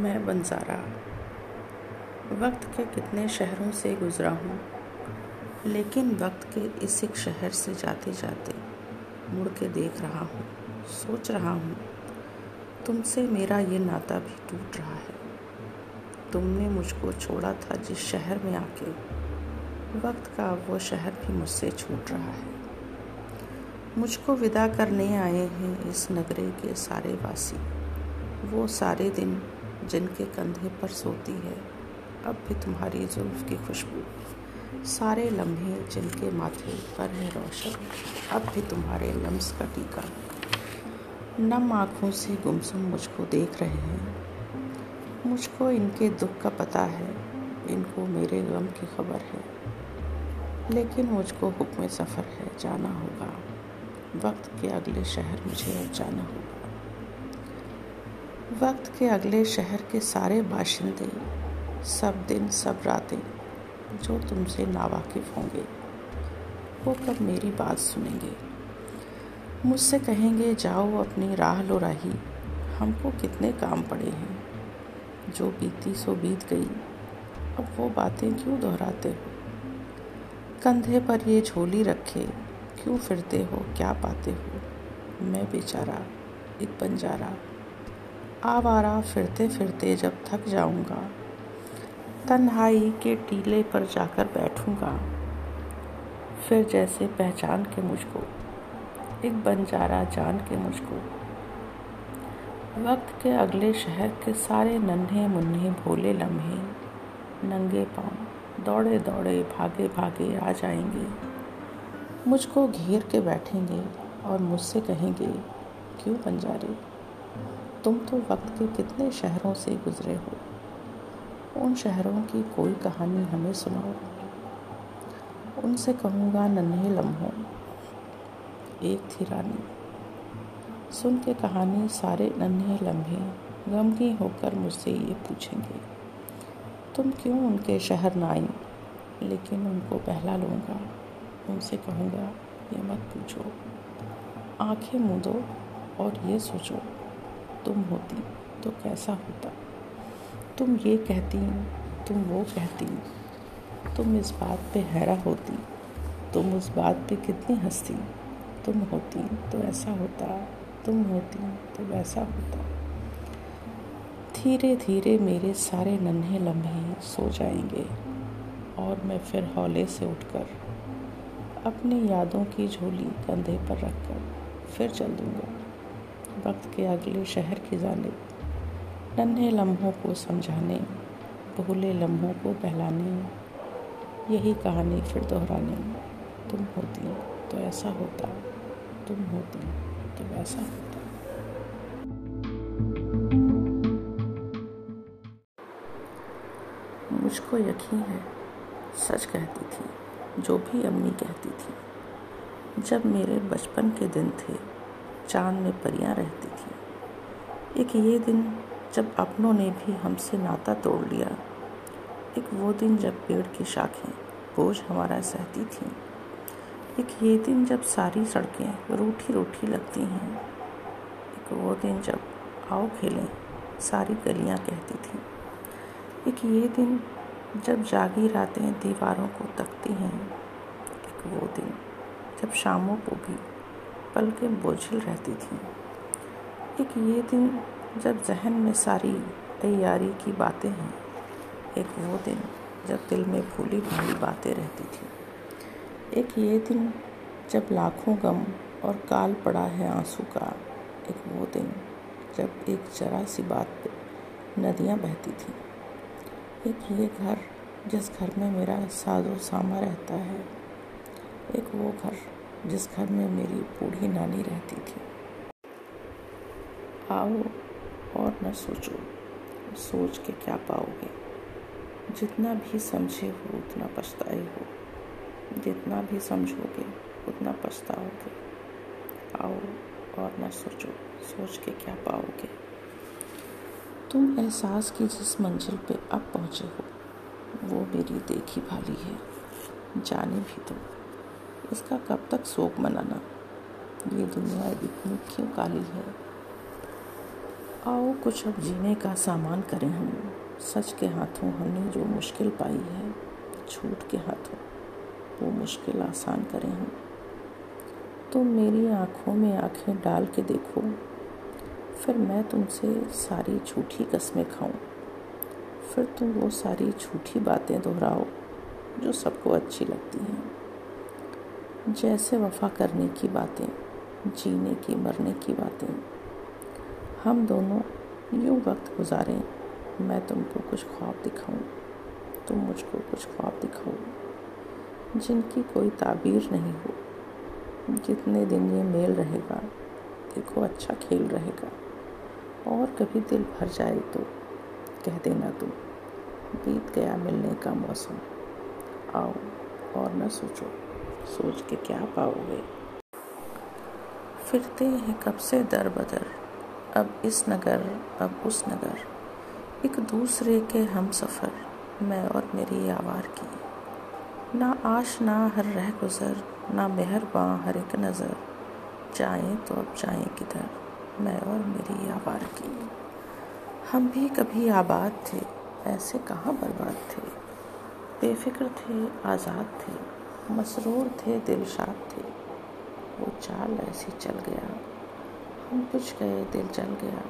मैं बंजारा वक्त के कितने शहरों से गुज़रा हूँ, लेकिन वक्त के इस एक शहर से जाते जाते मुड़ के देख रहा हूँ, सोच रहा हूँ, तुमसे मेरा ये नाता भी टूट रहा है। तुमने मुझको छोड़ा था जिस शहर में आके, वक्त का वो शहर भी मुझसे छूट रहा है। मुझको विदा करने आए हैं इस नगरे के सारे वासी। वो सारे दिन जिनके कंधे पर सोती है, अब भी तुम्हारी जुल्फ की खुशबू। सारे लम्हे जिनके माथे पर है रोशन, अब भी तुम्हारे लम्स का टीका। नम आँखों से गुमसुम मुझको देख रहे हैं। मुझको इनके दुख का पता है, इनको मेरे गम की खबर है। लेकिन मुझको हुक्म सफ़र है, जाना होगा। वक्त के अगले शहर मुझे अब जाना होगा। वक्त के अगले शहर के सारे बाशिंदे, सब दिन, सब रातें, जो तुमसे नावाकिफ होंगे, वो कब मेरी बात सुनेंगे? मुझसे कहेंगे, जाओ अपनी राह लो राही, हमको कितने काम पड़े हैं, जो बीती सो बीत गई, अब वो बातें क्यों दोहराते हो? कंधे पर ये झोली रखे, क्यों फिरते हो, क्या पाते हो? मैं बेचारा, एक बंजारा आवारा फिरते फिरते जब थक जाऊँगा। तन्हाई के टीले पर जाकर बैठूँगा। फिर जैसे पहचान के मुझको, एक बंजारा जान के मुझको। वक्त के अगले शहर के सारे नन्हे मुन्ने भोले लम्हे, नंगे पाँव, दौड़े दौड़े भागे भागे आ जाएँगे। मुझको घेर के बैठेंगे और मुझसे कहेंगे, क्यों बंजारे? तुम तो वक्त के कितने शहरों से गुजरे हो। उन शहरों की कोई कहानी हमें सुनाओ। उनसे कहूँगा, नन्हे लम्हों। एक थी रानी। सुन के कहानी सारे नन्हे लम्हे गमगी होकर मुझसे ये पूछेंगे, तुम क्यों उनके शहर ना आई? लेकिन उनको पहला लूँगा। उनसे कहूँगा, ये मत पूछो। आँखें मूंदो और ये सोचो। तुम होती तो कैसा होता? तुम ये कहती, तुम वो कहती। तुम इस बात पे हैरा होती, तुम उस बात पे कितनी हंसती। तुम होती तो ऐसा होता, तुम होती तो वैसा होता। धीरे धीरे मेरे सारे नन्हे लम्हे सो जाएँगे, और मैं फिर हौले से उठकर अपनी यादों की झोली कंधे पर रखकर फिर चल दूँगा। वक्त के अगले शहर की जानब नन्हे लम्हों को समझाने भूले लम्हों को बहलाने, यही कहानी फिर दोहराने, तुम होती तो ऐसा होता, तुम होती तो वैसा होता। मुझको यकीन है, सच कहती थी, जो भी अम्मी कहती थी, जब मेरे बचपन के दिन थे चाँद में परियाँ रहती थी। एक ये दिन जब अपनों ने भी हमसे नाता तोड़ लिया, एक वो दिन जब पेड़ की शाखें बोझ हमारा सहती थीं। एक ये दिन जब सारी सड़कें रूठी रूठी लगती हैं, एक वो दिन जब आओ खेलें सारी गलियाँ कहती थीं। एक ये दिन जब जागी रातें दीवारों को तकती हैं, एक वो दिन जब शामों को भी पलकें बोझिल रहती थीं। एक ये दिन जब जहन में सारी तैयारी की बातें हैं, एक वो दिन जब दिल में भूली भाली बातें रहती थी। एक ये दिन जब लाखों गम और काल पड़ा है आँसू का, एक वो दिन जब एक जरा सी बात पे नदियाँ बहती थीं। एक ये घर जिस घर में मेरा साजो सामा रहता है, एक वो घर जिस घर में मेरी बूढ़ी नानी रहती थी। आओ और न सोचो, सोच के क्या पाओगे? जितना भी समझे हो, उतना पछताए हो। जितना भी समझोगे, उतना पछताओगे। आओ और न सोचो, सोच के क्या पाओगे? तुम एहसास की जिस मंजिल पे अब पहुँचे हो, वो मेरी देखी भाली है, जाने भी दो। इसका कब तक शोक मनाना? ये दुनिया इतनी क्यों काली है? आओ कुछ अब जीने का सामान करें हम। सच के हाथों हमने जो मुश्किल पाई है, झूठ के हाथों, वो मुश्किल आसान करें हम। तुम मेरी आँखों में आँखें डाल के देखो, फिर मैं तुमसे सारी झूठी कस्में खाऊं। फिर तुम वो सारी झूठी बातें दोहराओ, जो सबको अच्छी लगती हैं। जैसे वफा करने की बातें, जीने की, मरने की बातें। हम दोनों यूँ वक्त गुजारें, मैं तुमको कुछ ख्वाब दिखाऊँ, तुम मुझको कुछ ख्वाब दिखाओ, जिनकी कोई ताबीर नहीं हो। कितने दिन ये मेल रहेगा, देखो अच्छा खेल रहेगा। और कभी दिल भर जाए तो कह देना तुम, बीत गया मिलने का मौसम, आओ और न सोचो। सोच के क्या पाओगे? फिरते हैं कब से दर बदर? अब इस नगर, अब उस नगर। एक दूसरे के हम सफ़र, मैं और मेरी आवार की। ना आश, ना हर रह गुज़र, ना मेहरबां हर एक नज़र। जाएँ तो अब जाएँ किधर? मैं और मेरी आवार की। हम भी कभी आबाद थे, ऐसे कहाँ बर्बाद थे? बेफिक्र थे, आज़ाद थे। मसरूर थे दिलशाद थे। वो चाल ऐसी चल गया। हम कुछ गए, दिल जल गया।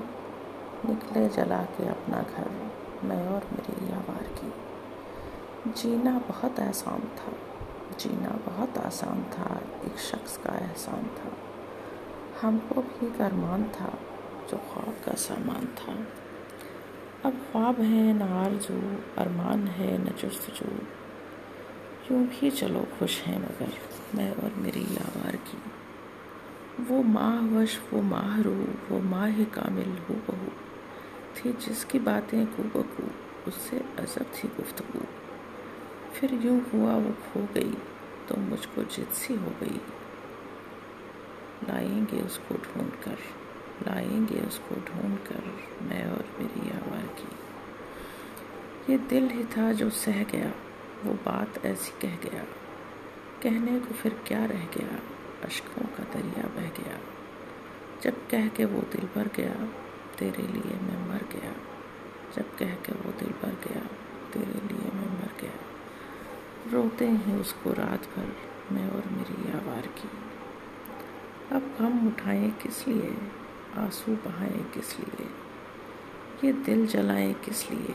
निकले जला के अपना घर, मैं और मेरी आवार की। जीना बहुत आसान था। जीना बहुत आसान था, एक शख्स का एहसान था। हमको भी अरमान था, जो ख्वाब का सामान था। अब ख्वाब है, न आरज़ू, अरमान है, न जस्तजू। भी चलो खुश हैं मगर मैं और मेरी आवार की। वो माह वश, वो माहरू वो माह कामिल हो बहू। थी जिसकी बातें को बकू उससे अजब थी गुफ्तगु। फिर यूँ हुआ वो खो गई तो मुझको जिद सी हो गई। लाएँगे उसको ढूंढ कर लाएँगे उसको ढूंढ कर मैं और मेरी आवार की। ये दिल ही था जो सह गया वो बात ऐसी कह गया। कहने को फिर क्या रह गया? अशकों का दरिया बह गया। जब कह के वो दिल भर गया, तेरे लिए मैं मर गया। जब कह के वो दिल भर गया, तेरे लिए मैं मर गया। रोते हैं उसको रात भर, मैं और मेरी आवार की। अब हम उठाएँ किस लिए? आँसू बहाएँ किस लिए? ये दिल जलाएँ किस लिए?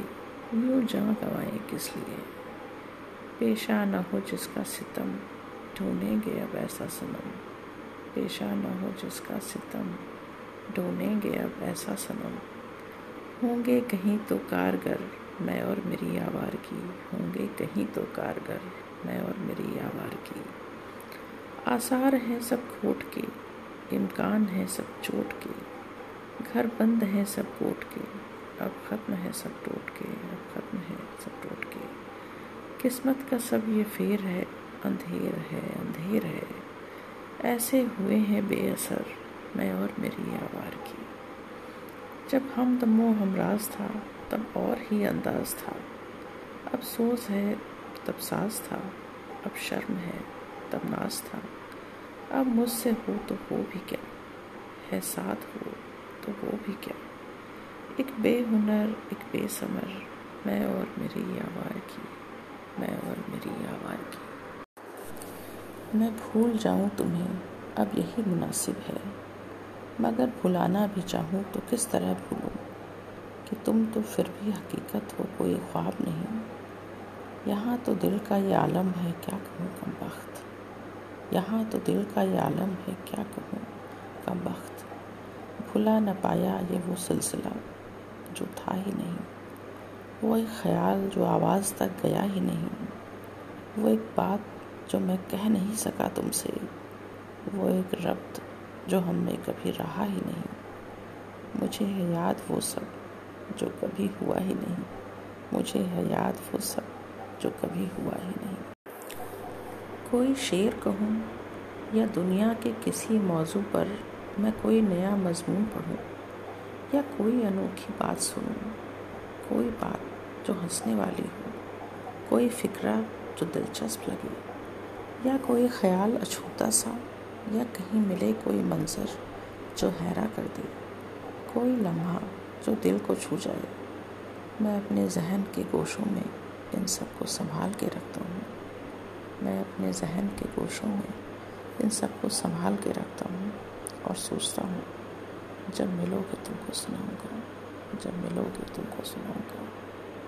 यूँ जहाँ गवाएँ किस लिए? पेशा न हो जिसका सितम ढूंढेंगे अब ऐसा सनम। पेशा न हो जिसका सितम ढूंढेंगे अब ऐसा सनम। होंगे कहीं तो कारगर मैं और मेरी आवार की। होंगे कहीं तो कारगर मैं और मेरी आवार की। आसार हैं सब खोट के, इम्कान है सब चोट के। घर बंद हैं सब कोट के, अब ख़त्म है सब टोट के, अब ख़त्म है सब टोट के। किस्मत का सब ये फेर है, अंधेर है अंधेर है। ऐसे हुए हैं बेअसर, मैं और मेरी आवार की। जब हम दमो हमराज था, तब और ही अंदाज था। अब सोच है, तब साज था, अब शर्म है, तब नाज था। अब मुझसे हो तो हो भी क्या? है साथ हो तो हो भी क्या? एक बेहुनर, एक बेसमर, मैं और मेरी आवार की। मैं और मेरी आवार की। मैं भूल जाऊँ तुम्हें, अब यही मुनासिब है। मगर भुलाना भी चाहूँ तो किस तरह भूलूँ? कि तुम तो फिर भी हकीकत हो, कोई ख्वाब नहीं। यहाँ तो दिल का ये आलम है, क्या कहूँ कम वक्त यहाँ तो दिल का ये आलम है, क्या कहूँ कम वक्त भुला न पाया ये वो सिलसिला, जो था ही नहीं। वो एक ख्याल जो आवाज़ तक गया ही नहीं। वो एक बात जो मैं कह नहीं सका तुमसे। वो एक रब्त जो हम में कभी रहा ही नहीं। मुझे है याद वो सब जो कभी हुआ ही नहीं। मुझे है याद वो सब जो कभी हुआ ही नहीं। कोई शेर कहूँ या दुनिया के किसी मौजू पर मैं कोई नया मजमून पढ़ूँ या कोई अनोखी बात सुनूँ कोई बात जो हंसने वाली हो, कोई फ़िक्रा जो दिलचस्प लगे, या कोई ख्याल अछूता सा, या कहीं मिले कोई मंज़र जो हैरा कर दे, कोई लम्हा जो दिल को छू जाए। मैं अपने जहन के गोशों में इन सबको संभाल के रखता हूँ। मैं अपने जहन के गोशों में इन सबको संभाल के रखता हूँ और सोचता हूँ, जब मिलोगे तुमको सुनाऊँगा। ya me lo que tu cosa